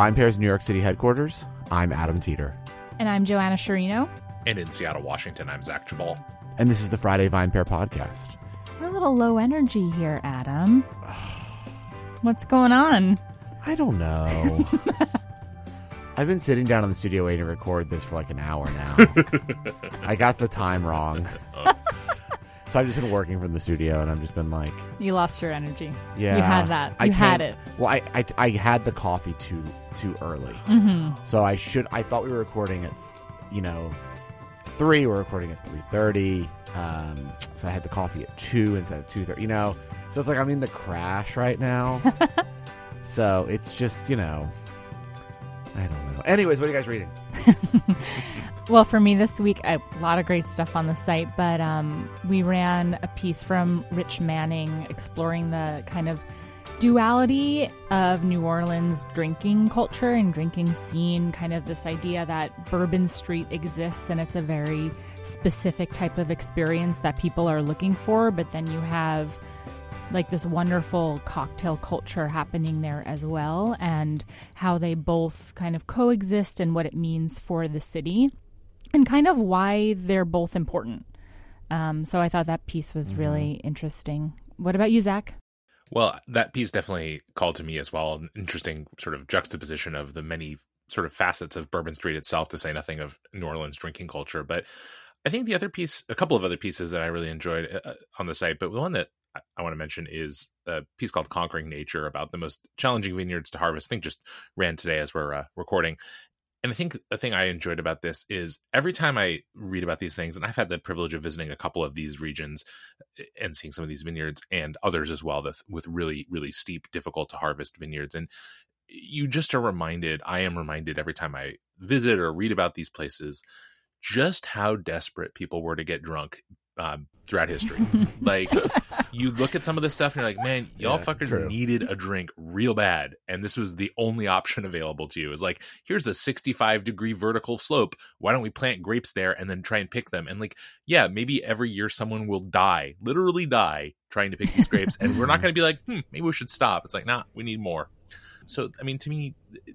From VinePair's New York City headquarters, I'm Adam Teeter. And I'm Joanna Sciarrino. And in Seattle, Washington, I'm Zach Geballe. And this is the Friday VinePair podcast. We're a little low energy here, Adam. What's going on? I don't know. I've been sitting down in the studio waiting to record this for like an hour now. I got the time wrong. Oh. So I've just been working from the studio and I've just been like, You lost your energy. yeah. You had that. I You had can't- it. Well, I, I, I had the coffee too too early. Mm-hmm. So I should. I thought we were recording at, you know, three. We're recording at three thirty. Um, so I had the coffee at two instead of two thirty. You know, so it's like I'm in the crash right now. so it's just you know, I don't know. Anyways, what are you guys reading? Well, for me this week, a lot of great stuff on the site, but um, we ran a piece from Rich Manning exploring the kind of duality of New Orleans drinking culture and drinking scene, kind of this idea that Bourbon Street exists and it's a very specific type of experience that people are looking for, but then you have like this wonderful cocktail culture happening there as well, and how they both kind of coexist and what it means for the city, and kind of why they're both important. Um, so I thought that piece was really interesting. What about you, Zach? Well, that piece definitely called to me as well. An interesting sort of juxtaposition of the many sort of facets of Bourbon Street itself, to say nothing of New Orleans drinking culture. But I think the other piece, a couple of other pieces that I really enjoyed uh, on the site, but the one that I, want to mention is a piece called Conquering Nature about the most challenging vineyards to harvest. I think just ran today as we're uh, recording. And I think the thing I enjoyed about this is every time I read about these things, and I've had the privilege of visiting a couple of these regions eh, and seeing some of these vineyards and others as well with really, really steep, difficult to harvest vineyards. And you just are reminded, I am reminded every time I visit or read about these places, just how desperate people were to get drunk um, throughout history. like you look at some of this stuff and you're like, man, y'all Yeah, fuckers true. needed a drink real bad, and this was the only option available to you. Is like, here's a 65 degree vertical slope. Why don't we plant grapes there and then try and pick them? And like, yeah, maybe every year someone will die, literally die, trying to pick these grapes, and we're not going to be like, hmm, maybe we should stop. It's like, nah, we need more. So, I mean, to me,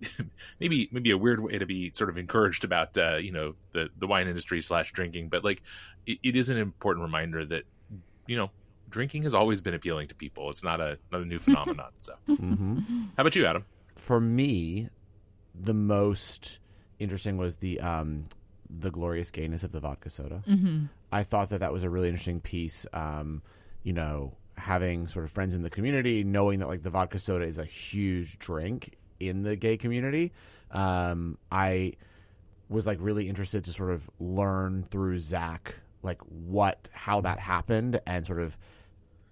maybe maybe a weird way to be sort of encouraged about uh, you know the the wine industry slash drinking, but like it, it is an important reminder that you know drinking has always been appealing to people. It's not a not a new phenomenon. so, Mm-hmm. how about you, Adam? For me, the most interesting was the um, the glorious gayness of the vodka soda. Mm-hmm. I thought that that was a really interesting piece. Um, you know, having sort of friends in the community, knowing that like the vodka soda is a huge drink in the gay community. Um, I was like really interested to sort of learn through Zach like what how that happened and sort of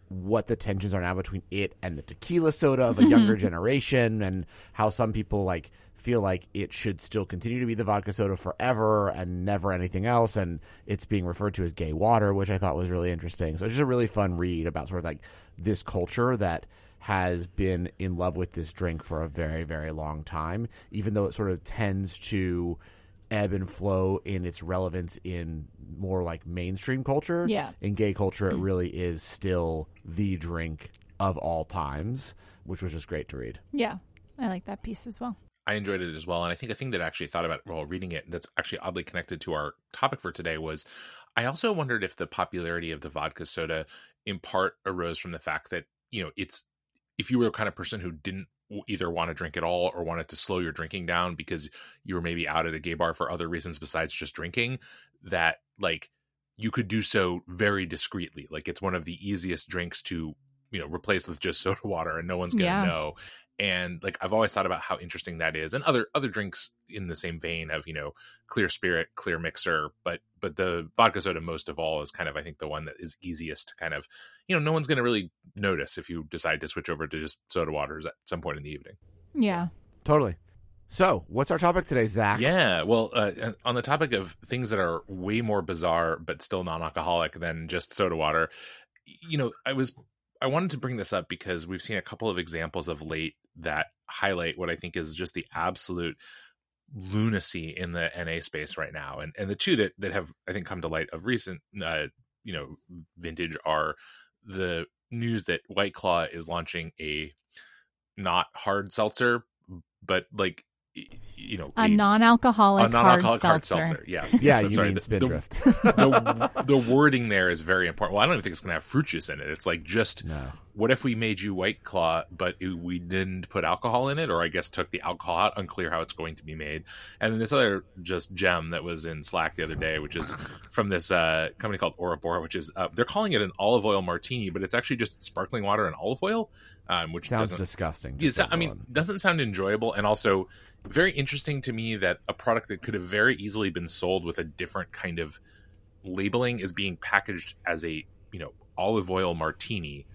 what the tensions are now between it and the tequila soda of a younger generation and how some people like feel like it should still continue to be the vodka soda forever and never anything else and it's being referred to as gay water which i thought was really interesting so it's just a really fun read about sort of like this culture that has been in love with this drink for a very very long time even though it sort of tends to ebb and flow in its relevance in more like mainstream culture Yeah. in gay culture, it mm. really is still the drink of all times, which was just great to read. Yeah, I like that piece as well. I enjoyed it as well. And I think a thing that I actually thought about while reading it that's actually oddly connected to our topic for today was I also wondered if the popularity of the vodka soda in part arose from the fact that, you know, it's if you were the kind of person who didn't either want to drink at all or wanted to slow your drinking down because you were maybe out at a gay bar for other reasons besides just drinking, that like you could do so very discreetly. Like it's one of the easiest drinks to, you know, replace with just soda water and no one's going to Yeah. know and like I've always thought about how interesting that is, and other other drinks in the same vein of you know clear spirit, clear mixer, but but the vodka soda most of all is kind of I think the one that is easiest to kind of you know no one's going to really notice if you decide to switch over to just soda waters at some point in the evening. Yeah. Totally. So, what's our topic today, Zach? Yeah, well, uh, on the topic of things that are way more bizarre but still non-alcoholic than just soda water, you know, I was I wanted to bring this up because we've seen a couple of examples of late that highlight what I think is just the absolute lunacy in the NA space right now, and and the two that that have I think come to light of recent, uh, you know, vintage are the news that White Claw is launching a not hard seltzer, but like you know a, non-alcoholic, a non-alcoholic hard, hard seltzer. seltzer. Yes. Yeah, So, you sorry, mean the- Spindrift. the, the wording there is very important. Well, I don't even think it's going to have fruit juice in it. It's like just No. what if we made you White Claw, but it- we didn't put alcohol in it, or I guess took the alcohol out. Unclear how it's going to be made. And then this other just gem that was in Slack the other day, which is from this uh, company called Orabora, which is uh, they're calling it an olive oil martini, but it's actually just sparkling water and olive oil, um, which Sounds disgusting. Just I mean, doesn't sound enjoyable, and also very interesting to me that a product that could have very easily been sold with a different kind of labeling is being packaged as a you know olive oil martini.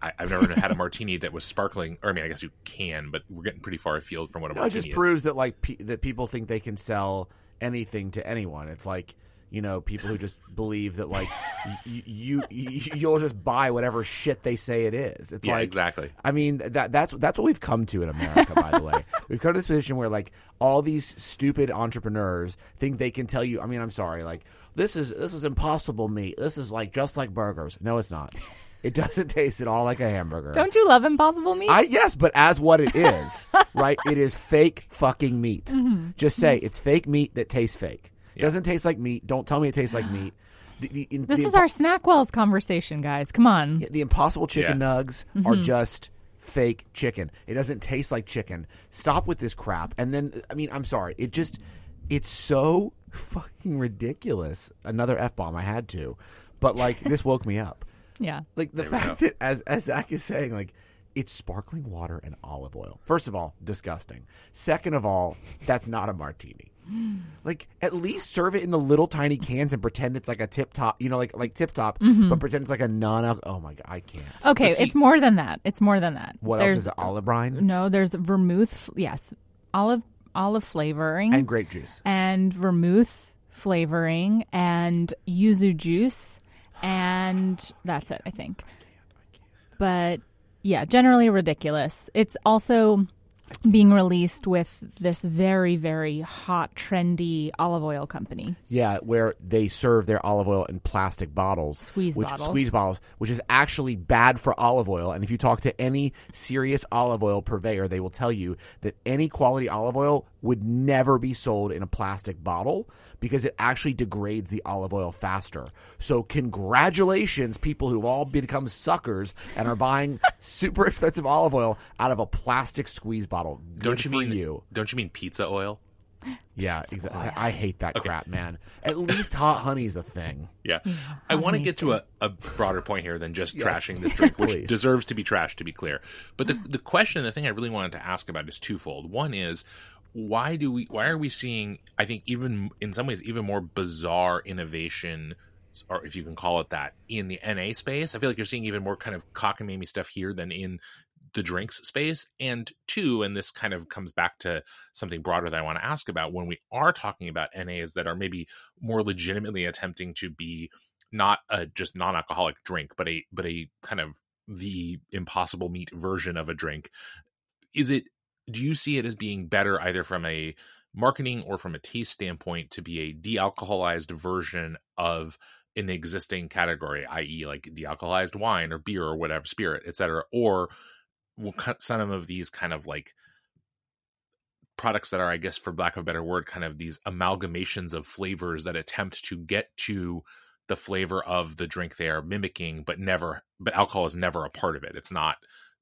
I, I've never had a martini that was sparkling, or I mean, I guess you can, but we're getting pretty far afield from what a No, it martini just is. proves that like pe- that people think they can sell anything to anyone. It's like you know people who just believe that like y- you, you you'll just buy whatever shit they say it is. It's yeah, like exactly. I mean that that's that's what we've come to in America. by the way, we've come to this position where like all these stupid entrepreneurs think they can tell you. I mean, I'm sorry, like this is this is impossible meat. This is like just like burgers. No, it's not. It doesn't taste at all like a hamburger. Don't you love Impossible Meat? I yes, but as what it is, right? It is fake fucking meat. Mm-hmm. Just say it's fake meat that tastes fake. It doesn't taste like meat. Don't tell me it tastes like meat. The, the, in- this the is our Snackwells conversation, guys. Come on. the Impossible Chicken Yeah. Nugs are mm-hmm. just fake chicken. It doesn't taste like chicken. Stop with this crap. And then, I mean, I'm sorry. It just, it's so fucking ridiculous. Another f bomb. I had to, but like this woke me up. Yeah. Like the fact that, as as Zach is saying, like it's sparkling water and olive oil. First of all, disgusting. Second of all, that's not a martini. Like at least serve it in the little tiny cans and pretend it's like a tip top, you know, like like tip top, mm-hmm. but pretend it's like a non. Oh my god, I can't. Okay, see- it's more than that. It's more than that. What there's, else is it? Olive brine No, there's vermouth. Yes, olive olive flavoring and grape juice. and vermouth flavoring and yuzu juice, and that's it. I think. But yeah, generally ridiculous. It's also being released with this very very hot trendy olive oil company. Yeah, where they serve their olive oil in plastic bottles, Squeeze which, bottles. squeeze bottles, which is actually bad for olive oil. And if you talk to any serious olive oil purveyor, they will tell you that any quality olive oil would never be sold in a plastic bottle because it actually degrades the olive oil faster. So, congratulations, people who've all become suckers and are buying super expensive olive oil out of a plastic squeeze bottle. Good Don't you for mean you? Don't you mean pizza oil? Yeah, exactly. I hate that crap, man. At least hot honey's a thing. Yeah. I want to get to a, a broader point here than just Yes. trashing this drink, which deserves to be trashed, to be clear. But the, the question, the thing I really wanted to ask about is twofold. One is, why do we, why are we seeing, I think, even in some ways, even more bizarre innovation, or if you can call it that, in the NA space? I feel like you're seeing even more kind of cockamamie stuff here than in the drinks space and two and this kind of comes back to something broader that i want to ask about when we are talking about nas that are maybe more legitimately attempting to be not a just non-alcoholic drink but a but a kind of the impossible meat version of a drink is it do you see it as being better either from a marketing or from a taste standpoint to be a de-alcoholized version of an existing category i.e like de-alcoholized wine or beer or whatever spirit etc or will cut some of these kind of like products that are i guess for lack of a better word kind of these amalgamations of flavors that attempt to get to the flavor of the drink they are mimicking but never but alcohol is never a part of it. It's not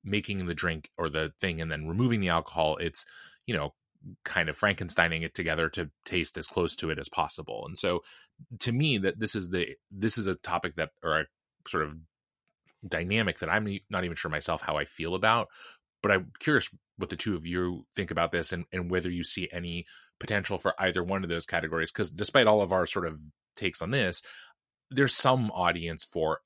making the drink or the thing and then removing the alcohol it's you know kind of frankensteining it together to taste as close to it as possible. And so to me that this is the this is a topic that or a sort of dynamic that i'm not even sure myself how i feel about but i'm curious what the two of you think about this and, and whether you see any potential for either one of those categories because despite all of our sort of takes on this there's some audience for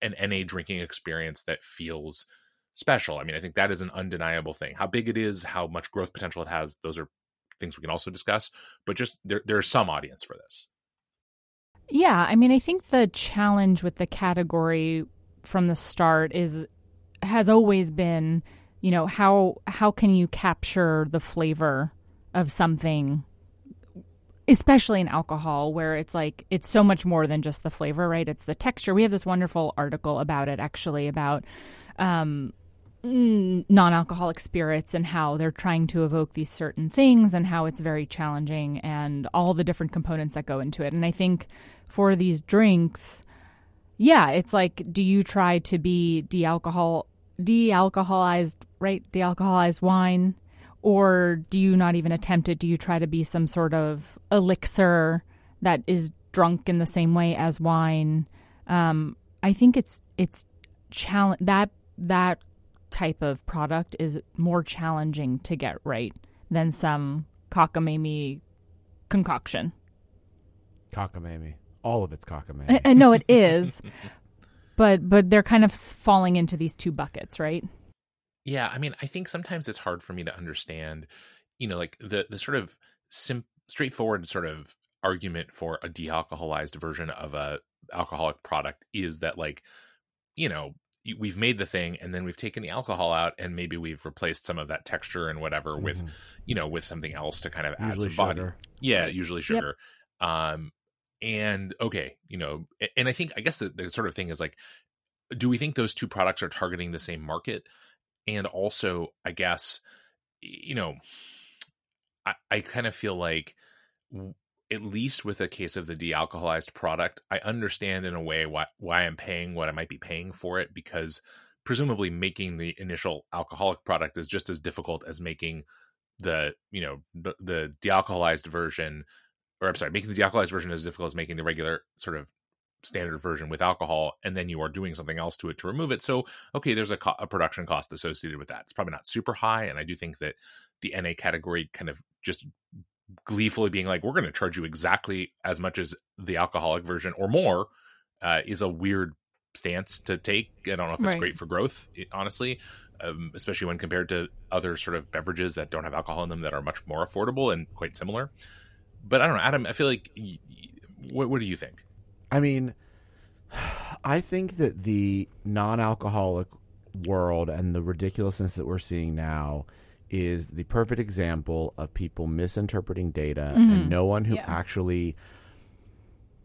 an na drinking experience that feels special i mean i think that is an undeniable thing how big it is how much growth potential it has those are things we can also discuss but just there, there's some audience for this Yeah, I mean, I think the challenge with the category from the start is has always been, you know, how how can you capture the flavor of something especially in alcohol where it's like it's so much more than just the flavor, right? It's the texture. We have this wonderful article about it actually about um mm, non-alcoholic spirits and how they're trying to evoke these certain things and how it's very challenging and all the different components that go into it. And I think for these drinks, yeah, it's like do you try to be de-alcohol de-alcoholized, right? De-alcoholized wine or do you not even attempt it? Do you try to be some sort of elixir that is drunk in the same way as wine? Um, I think it's it's challenge that that type of product is more challenging to get right than some cockamamie concoction. Cockamamie. All of it's cockamamie. I, I know it is, but but they're kind of falling into these two buckets, right? Yeah, I mean, I think sometimes it's hard for me to understand, you know, like the the sort of sim- straightforward sort of argument for a dealcoholized version of a alcoholic product is that like, you know, we've made the thing and then we've taken the alcohol out and maybe we've replaced some of that texture and whatever mm-hmm. with you know with something else to kind of usually add some sugar. body yeah usually sugar yep. um and okay you know and i think i guess the, the sort of thing is like do we think those two products are targeting the same market and also i guess you know i, I kind of feel like at least with a case of the dealcoholized product, I understand in a way why why I'm paying what I might be paying for it because presumably making the initial alcoholic product is just as difficult as making the you know the, dealcoholized version or I'm sorry, making the dealcoholized version as difficult as making the regular sort of standard version with alcohol and then you are doing something else to it to remove it. So okay there's a, co- a production cost associated with that. It's probably not super high and i do think that the na category kind of just gleefully being like, we're going to charge you exactly as much as the alcoholic version or more uh, is a weird stance to take. I don't know if it's right. great for growth, honestly, um, especially when compared to other sort of beverages that don't have alcohol in them that are much more affordable and quite similar. But I don't know, Adam. I feel like, what, what do you think? I mean, I think that the non-alcoholic world and the ridiculousness that we're seeing now is the perfect example of people misinterpreting data mm-hmm. and no one who yeah. actually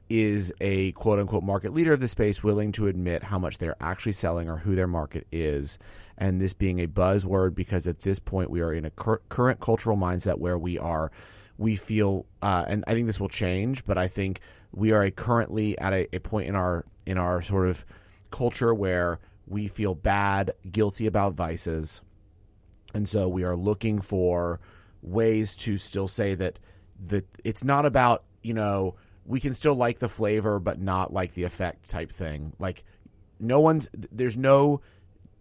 is a quote unquote market leader of the space willing to admit how much they're actually selling or who their market is. And this being a buzzword because at this point we are in a cur- current cultural mindset where we are, we feel, uh, and I think this will change, but I think we are currently at a, a point in our in our sort of culture where we feel bad, guilty about vices and so we are looking for ways to still say that that it's not about, you know, we can still like the flavor but not like the effect type thing. Like no one's there's no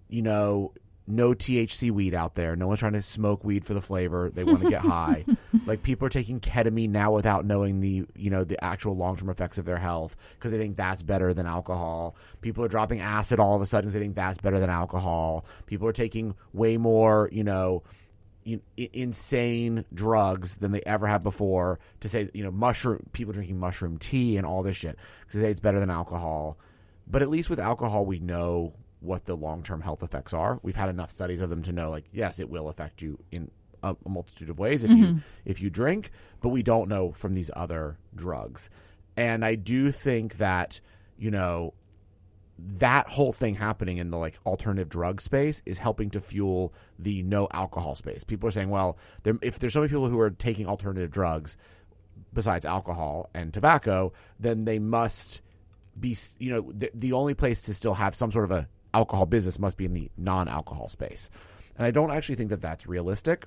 you know no THC weed out there. No one's trying to smoke weed for the flavor. They want to get high. Like people are taking ketamine now without knowing the you know the actual long term effects of their health because they think that's better than alcohol. People are dropping acid all of a sudden because they think that's better than alcohol. People are taking way more you know insane drugs than they ever have before to say you know mushroom people drinking mushroom tea and all this shit because they say it's better than alcohol. But at least with alcohol, we know what the long term health effects are. We've had enough studies of them to know, like, yes, it will affect you in a, a multitude of ways if mm-hmm. you if you drink, but we don't know from these other drugs. And I do think that you know that whole thing happening in the like alternative drug space is helping to fuel the no alcohol space. People are saying, well, there, if there's so many people who are taking alternative drugs besides alcohol and tobacco, then they must be, you know, the, the only place to still have some sort of a alcohol business must be in the non-alcohol space. And I don't actually think that that's realistic.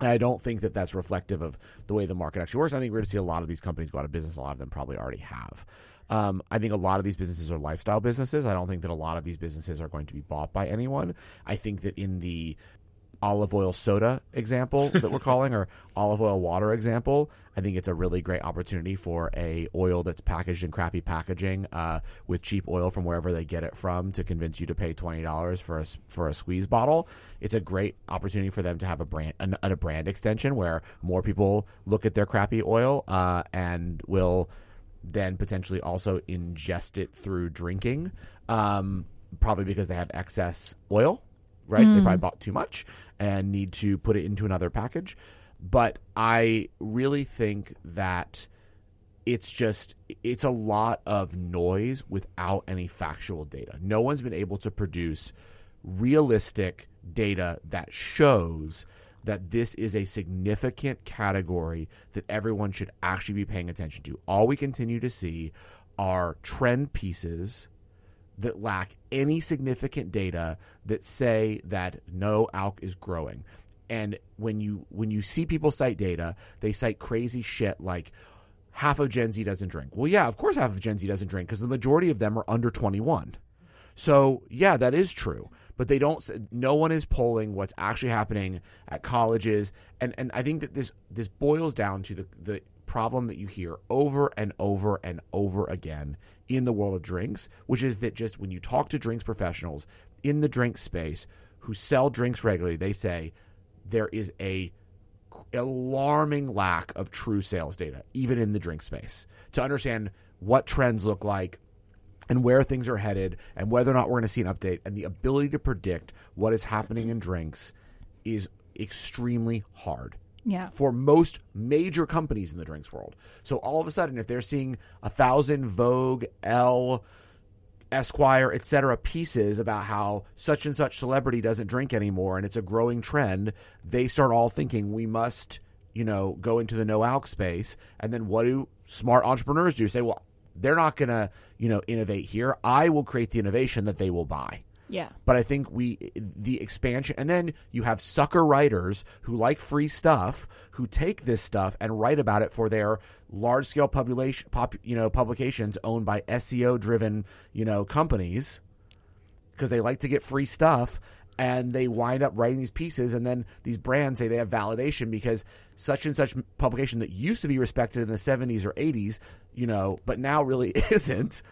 And I don't think that that's reflective of the way the market actually works. I think we're going to see a lot of these companies go out of business. A lot of them probably already have. Um, I think a lot of these businesses are lifestyle businesses. I don't think that a lot of these businesses are going to be bought by anyone. I think that in the olive oil soda example that we're calling or olive oil water example i think it's a really great opportunity for a oil that's packaged in crappy packaging uh, with cheap oil from wherever they get it from to convince you to pay $20 for a, for a squeeze bottle. It's a great opportunity for them to have a brand a, a brand extension where more people look at their crappy oil uh, and will then potentially also ingest it through drinking um, probably because they have excess oil right? Mm. They probably bought too much and need to put it into another package. But I really think that it's just it's a lot of noise without any factual data. No one's been able to produce realistic data that shows that this is a significant category that everyone should actually be paying attention to. All we continue to see are trend pieces that lack any significant data that say that no alk is growing. And when you when you see people cite data, they cite crazy shit like half of Gen Z doesn't drink. Well, yeah, of course half of Gen Z doesn't drink because the majority of them are under 21. So, yeah, that is true. But they don't no one is polling what's actually happening at colleges and and I think that this this boils down to the the problem that you hear over and over and over again in the world of drinks, which is that just when you talk to drinks professionals in the drink space who sell drinks regularly, they say there is a alarming lack of true sales data, even in the drink space, to understand what trends look like and where things are headed and whether or not we're going to see an update. And the ability to predict what is happening in drinks is extremely hard. Yeah. For most major companies in the drinks world. So all of a sudden, if they're seeing a thousand Vogue, Elle, Esquire, etc. pieces about how such and such celebrity doesn't drink anymore and it's a growing trend, they start all thinking we must, you know, go into the no alc space. And then what do smart entrepreneurs do? Say, well, they're not going to, you know, innovate here. I will create the innovation that they will buy. Yeah. But I think we the expansion and then you have sucker writers who like free stuff who take this stuff and write about it for their large scale publication pop, you know publications owned by SEO driven, you know, companies because they like to get free stuff and they wind up writing these pieces and then these brands say they have validation because such and such publication that used to be respected in the 70s or 80s, you know, but now really isn't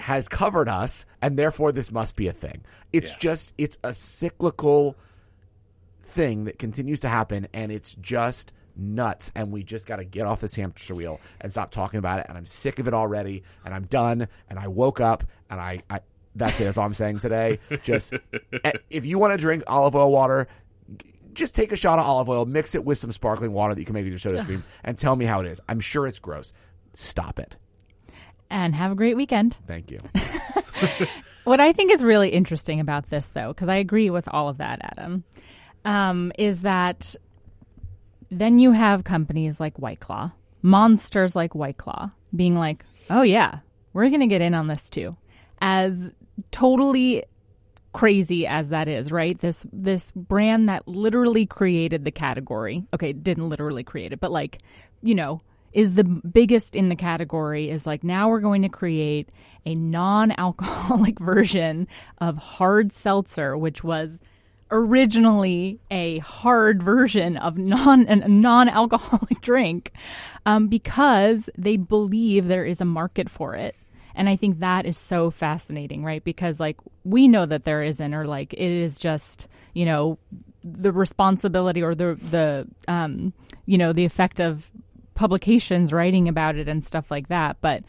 has covered us and therefore this must be a thing. It's Yeah. just it's a cyclical thing that continues to happen and it's just nuts and we just got to get off this hamster wheel and stop talking about it and I'm sick of it already and I'm done and I woke up and I, I that's it that's all I'm saying today. Just eh, if you want to drink olive oil water just take a shot of olive oil mix it with some sparkling water that you can make with your soda stream and tell me how it is. I'm sure it's gross. Stop it And have a great weekend. thank you What I think is really interesting about this, though, because I agree with all of that, Adam, um, is that then you have companies like White Claw, monsters like White Claw, being like, oh, yeah, we're going to get in on this too. As totally crazy as that is, right? This this brand that literally created the category. Okay, didn't literally create it, but like, you know, is the biggest in the category is like now we're going to create a non-alcoholic version of hard seltzer which was originally a hard version of non a non-alcoholic drink um, because they believe there is a market for it. And i think that is so fascinating right? Because like we know that there isn't or like it is just you know the responsibility or the the um you know the effect of publications writing about it and stuff like that but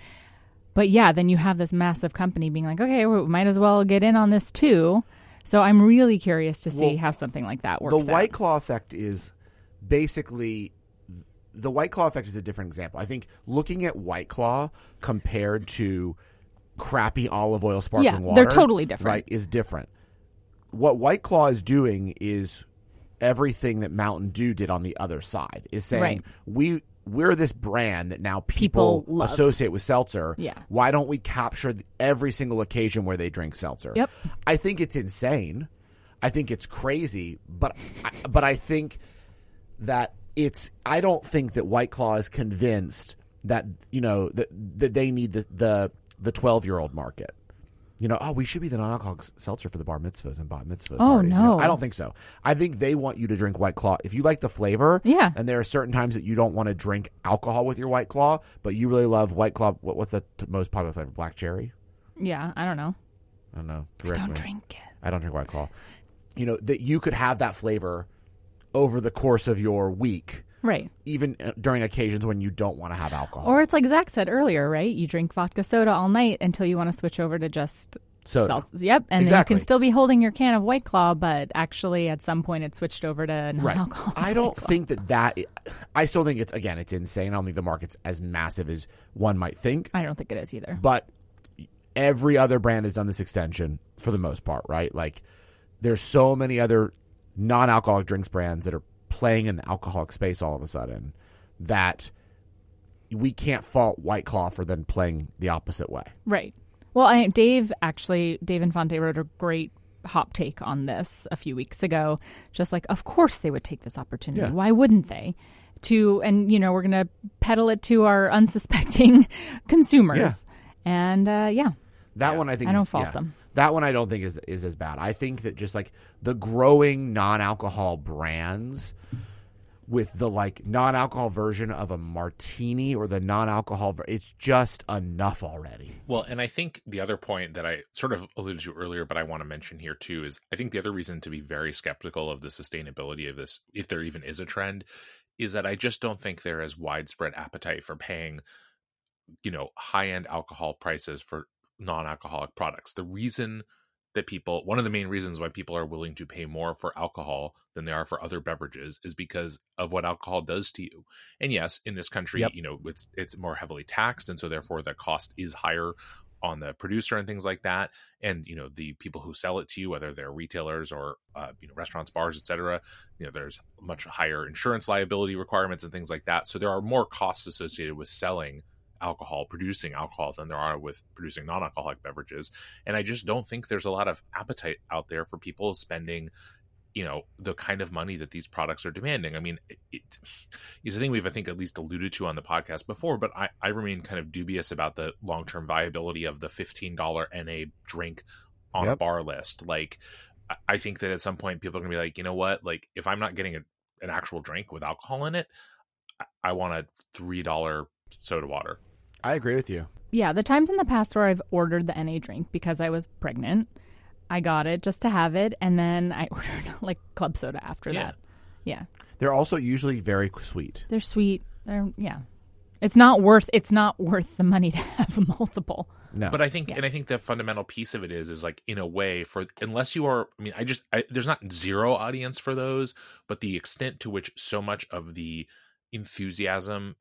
but yeah then you have this massive company being like okay we might as well get in on this too so i'm really curious to see Well, how something like that works. the white out. claw effect is basically the white claw effect is a different example i think looking at white claw compared to crappy olive oil sparkling Yeah, water they're totally different. right is different what white claw is doing is everything that mountain dew did on the other side is saying Right. we we're this brand that now people, People associate with seltzer Yeah. why don't we capture every single occasion where they drink seltzer Yep. I think it's insane. I think it's crazy, but I, but I think that it's. I don't think that White Claw is convinced that you know that that they need the the the twelve year old market. You know, oh, we should be the non-alcoholic seltzer for the bar mitzvahs and bat mitzvah Oh, parties. You know, no. I don't think so. I think they want you to drink White Claw if you like the flavor. Yeah. and there are certain times that you don't want to drink alcohol with your White Claw, but you really love White Claw. What, what's the t- most popular flavor? Black cherry. yeah i don't know I don't know. don't me. drink it I don't drink White Claw. You know that you could have that flavor over the course of your week, right even uh, during occasions when you don't want to have alcohol. or it's like zach said earlier right you drink vodka soda all night until you want to switch over to just Soda. yep and then you can still be holding your can of white claw but actually at some point it switched over to right. non-alcoholic I don't think that that. I still think it's again, it's insane. I don't think the market's as massive as one might think. i don't think it is either But every other brand has done this extension for the most part, right? Like there's so many other non-alcoholic drinks brands that are playing in the alcoholic space all of a sudden that we can't fault White Claw for then playing the opposite way. Right. Well, I, Dave actually, Dave Infante wrote a great hop take on this a few weeks ago. Just like, of course they would take this opportunity. Yeah. Why wouldn't they? To and you know we're gonna peddle it to our unsuspecting consumers. And uh, yeah, That one I think I don't is- fault yeah. them. That one I don't think is is as bad. I think that just like the growing non-alcohol brands with the like non-alcohol version of a martini or the non-alcohol it's just enough already. Well, and I think the other point that I sort of alluded to earlier, but I want to mention here too, is I think the other reason to be very skeptical of the sustainability of this, if there even is a trend, is that I just don't think there is widespread appetite for paying, you know, high end alcohol prices for non alcoholic products. The reason that people, one of the main reasons why people are willing to pay more for alcohol than they are for other beverages is because of what alcohol does to you. And yes, in this country, Yep. you know, it's it's more heavily taxed, and so therefore the cost is higher on the producer and things like that and you know the people who sell it to you whether they're retailers or uh, you know restaurants bars etc you know there's much higher insurance liability requirements and things like that so there are more costs associated with selling alcohol producing alcohol than there are with producing non-alcoholic beverages. And i just don't think there's a lot of appetite out there for people spending you know the kind of money that these products are demanding. I mean it, it is a thing we've i think at least alluded to on the podcast before but i, I remain kind of dubious about the long-term viability of the $15 na drink on a bar list. Like I- i think that at some point people are gonna be like you know what? Like if i'm not getting a, an actual drink with alcohol in it i, I want a three dollar soda water I agree with you. yeah. The times in the past where I've ordered the NA drink because I was pregnant, I got it just to have it, and then I ordered like club soda after Yeah. that. Yeah, They're also usually very sweet. they're sweet. They're yeah. It's not worth. It's not worth the money to have multiple. No. But I think, Yeah. and I think the fundamental piece of it is, is like in a way, for unless you are, I mean, I just, I, there's not zero audience for those, but the extent to which so much of the enthusiasm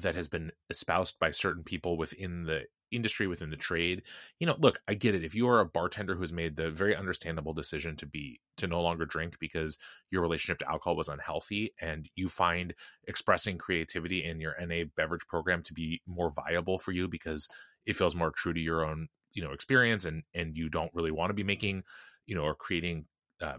that has been espoused by certain people within the industry, within the trade, you know, look, I get it. If you are a bartender who's made the very understandable decision to be, to no longer drink because your relationship to alcohol was unhealthy and you find expressing creativity in your NA beverage program to be more viable for you because it feels more true to your own you know experience and and you don't really want to be making you know or creating uh,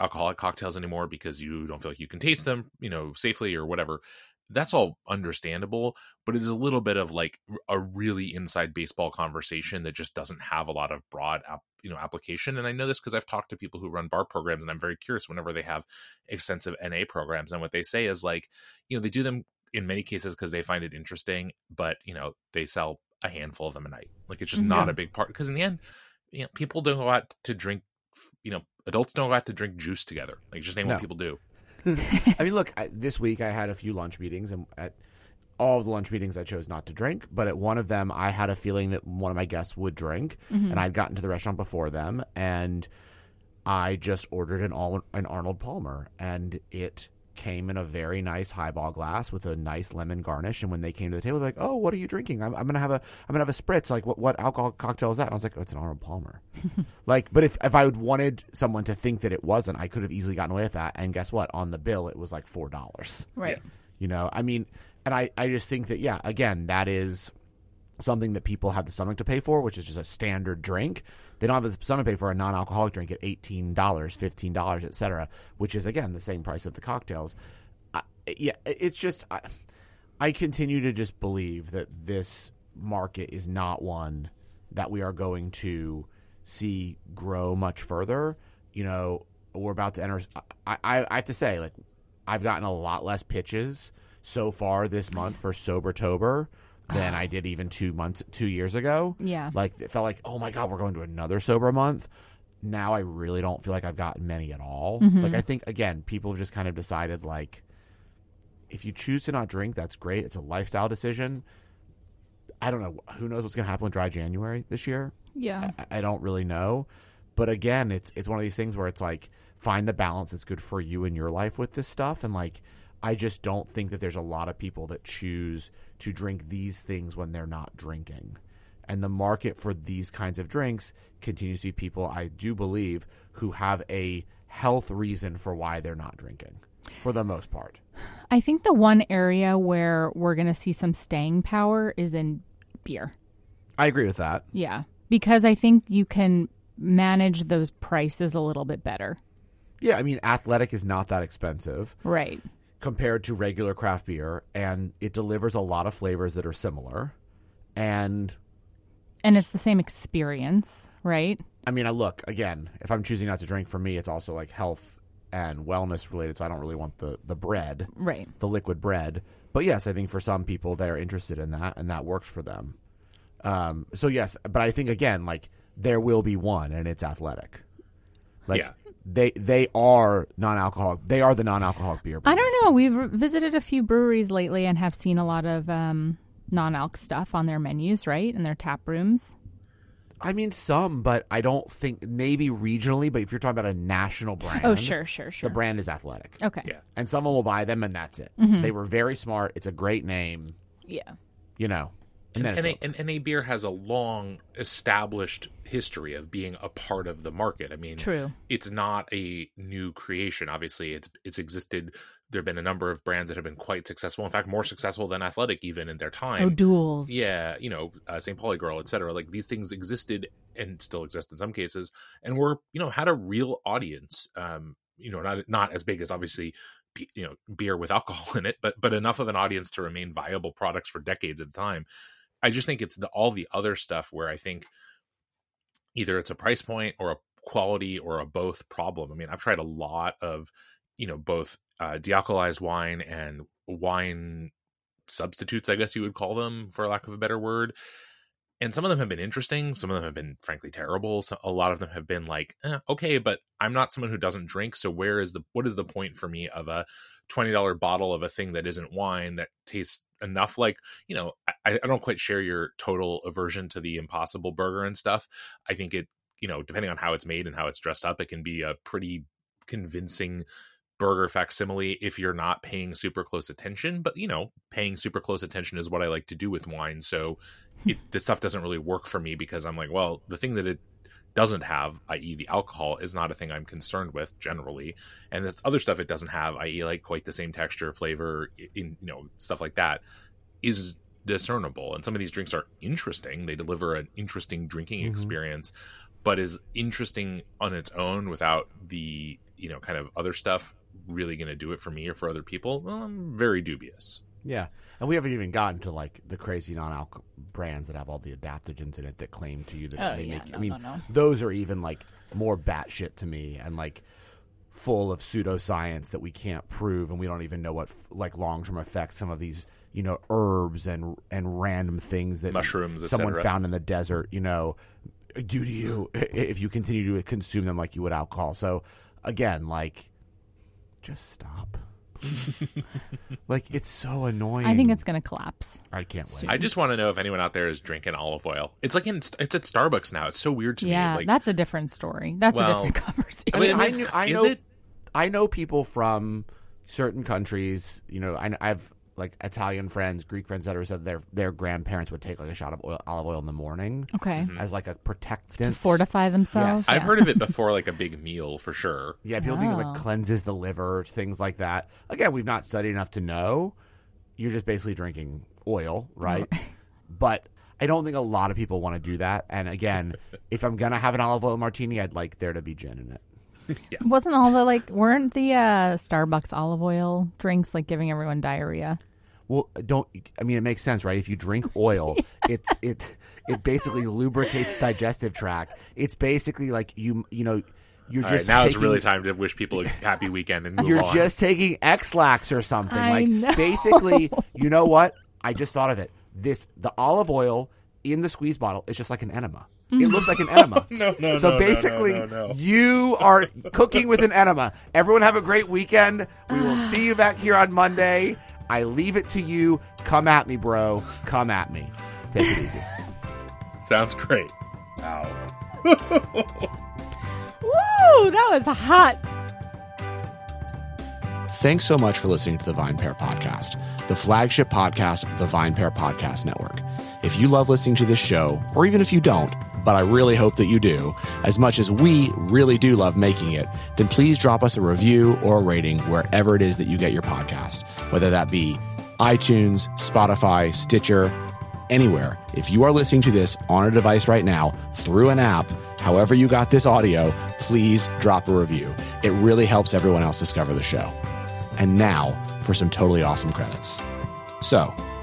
alcoholic cocktails anymore because you don't feel like you can taste them you know safely or whatever that's all understandable but it is a little bit of like a really inside baseball conversation that just doesn't have a lot of broad app, you know application and i know this because i've talked to people who run bar programs and i'm very curious whenever they have extensive na programs and what they say is like you know they do them in many cases because they find it interesting but you know they sell a handful of them a night like it's just not a big part because in the end you know people don't go out to drink you know adults don't go out to drink juice together like just name No. what people do I mean, look, I, this week I had a few lunch meetings, and at all of the lunch meetings I chose not to drink. But at one of them, I had a feeling that one of my guests would drink, mm-hmm. and I'd gotten to the restaurant before them, and I just ordered an, an Arnold Palmer, and it came in a very nice highball glass with a nice lemon garnish. And when they came to the table, they're like, "Oh, what are you drinking? I'm, I'm gonna have a I'm gonna have a spritz. Like, what what alcohol cocktail is that?" And I was like, "Oh, it's an Arnold Palmer." like, but if if I would wanted someone to think that it wasn't, I could have easily gotten away with that. And guess what? On the bill, it was like four dollars. Right. You know, I mean, and I, I just think that, yeah, again, that is something that people have the stomach to pay for, which is just a standard drink. They don't have the stomach to pay for a non alcoholic drink at $18, $15, et cetera, which is, again, the same price of the cocktails. I, yeah, it's just, I, I continue to just believe that this market is not one that we are going to see grow much further. You know, we're about to enter. I, I, I have to say, like, I've gotten a lot less pitches so far this month for Sobertober than uh-huh. I did even two months, two years ago. Yeah. Like, it felt like, oh my God, we're going to another sober month. Now I really don't feel like I've gotten many at all. Mm-hmm. Like, I think, again, people have just kind of decided, like, if you choose to not drink, that's great. It's a lifestyle decision. I don't know. Who knows what's going to happen with dry January this year? Yeah. I, I don't really know. But again, it's it's one of these things where it's like find the balance that's good for you in your life with this stuff. And like, I just don't think that there's a lot of people that choose to drink these things when they're not drinking. And the market for these kinds of drinks continues to be people, I do believe, who have a health reason for why they're not drinking, for the most part. I think the one area where we're going to see some staying power is in beer. I agree with that. Yeah. Because I think you can manage those prices a little bit better. Yeah, I mean, athletic is not that expensive Right. Compared to regular craft beer, and it delivers a lot of flavors that are similar. And And it's the same experience, right? I mean, I look again. If I'm choosing not to drink, for me, it's also like health and wellness related. So I don't really want the the bread, Right. the liquid bread. But yes, I think for some people they're interested in that, and that works for them. Um, so yes, but I think again, like there will be one, and it's athletic. Like Yeah. They they are non-alcoholic. They are the non-alcoholic beer. I don't know. We've visited a few breweries lately and have seen a lot of um, non-alc stuff on their menus, right? In their tap rooms. I mean some, but I don't think maybe regionally. But if you're talking about a national brand, Oh, sure, sure, sure. the brand is athletic. Okay. Yeah. and someone will buy them, and that's it. Mm-hmm. They were very smart. It's a great name, Yeah. you know. And, then and, a, and, and a beer has a long established history of being a part of the market. I mean, True. it's not a new creation. Obviously, it's it's existed. There have been a number of brands that have been quite successful. In fact, more successful than Athletic even in their time. Oh, duels. Yeah, you know, uh, St. Pauli Girl, etc. Like these things existed and still exist in some cases, and were you know had a real audience. Um, you know, not not as big as obviously, you know, beer with alcohol in it, but but enough of an audience to remain viable products for decades at a time. I just think it's the all the other stuff where I think either it's a price point or a quality or a both problem. I mean, I've tried a lot of you know both uh, dealcoholized wine and wine substitutes, I guess you would call them, for lack of a better word. And some of them have been interesting. Some of them have been, frankly, terrible. So a lot of them have been like, eh, okay, but I'm not someone who doesn't drink. So where is the what is the point for me of a twenty dollar bottle of a thing that isn't wine that tastes enough like you know? I, I don't quite share your total aversion to the Impossible Burger and stuff. I think it you know depending on how it's made and how it's dressed up, it can be a pretty convincing burger facsimile if you're not paying super close attention. But you know, paying super close attention is what I like to do with wine. So hmm. it, this stuff doesn't really work for me because I'm like, well, the thing that it doesn't have, i.e., the alcohol, is not a thing I'm concerned with generally, and this other stuff it doesn't have, i.e., like quite the same texture, flavor, in you know stuff like that, is discernible. And some of these drinks are interesting; they deliver an interesting drinking Mhm. experience, but is interesting on its own without the you know kind of other stuff really going to do it for me or for other people. Well, I'm very dubious. Yeah, and we haven't even gotten to like the crazy non-alc brands that have all the adaptogens in it that claim to you that Oh, they yeah, make. no, I mean, no, no. those are even like more batshit to me, and like full of pseudoscience that we can't prove, and we don't even know what like long-term effects some of these you know herbs and and random things that Mushrooms, someone cetera. found in the desert, you know, do to you if you continue to consume them like you would alcohol. So again, like, just stop. like it's so annoying. I think it's going to collapse. I can't wait. soon. I just want to know if anyone out there is drinking olive oil. It's like in it's at Starbucks now. It's so weird to Yeah, me. Like, that's a different story. That's Well, a different conversation. I mean, I, knew, I is know, it? I know people from certain countries. You know, I, I've like Italian friends, Greek friends that are said their their grandparents would take like a shot of oil, olive oil in the morning okay. as like a protectant To fortify themselves. Yes. I've heard of it before, like a big meal for sure. Yeah, people think it like Oh. cleanses the liver, things like that. Again, we've not studied enough to know. You're just basically drinking oil, right? but I don't think a lot of people want to do that. And again, if I'm gonna have an olive oil martini, I'd like there to be gin in it. Wasn't all the like weren't the uh, Starbucks olive oil drinks like giving everyone diarrhea? Well, don't. I mean, it makes sense, right? If you drink oil, it's it it basically lubricates the digestive tract. It's basically like you you know you're All right, just now it's really time to wish people a happy weekend and move You're on. just taking Ex-Lax or something. I like know. basically, you know what? I just thought of it. This the olive oil in the squeeze bottle is just like an enema. It looks like an enema. No, no, so no, no, basically, no, no, no. you are cooking with an enema. Everyone have a great weekend. We will ah. see you back here on Monday. I leave it to you. Come at me, bro. Come at me. Take it easy. Sounds great. Wow. Woo! That was hot. Thanks so much for listening to the VinePair Podcast, the flagship podcast of the VinePair Podcast Network. if you love listening to this show, or even if you don't, but I really hope that you do, as much as we really do love making it, then please drop us a review or a rating wherever it is that you get your podcast, whether that be iTunes, Spotify, Stitcher, anywhere. If you are listening to this on a device right now through an app, however you got this audio, please drop a review. It really helps everyone else discover the show. And now for some totally awesome credits. So,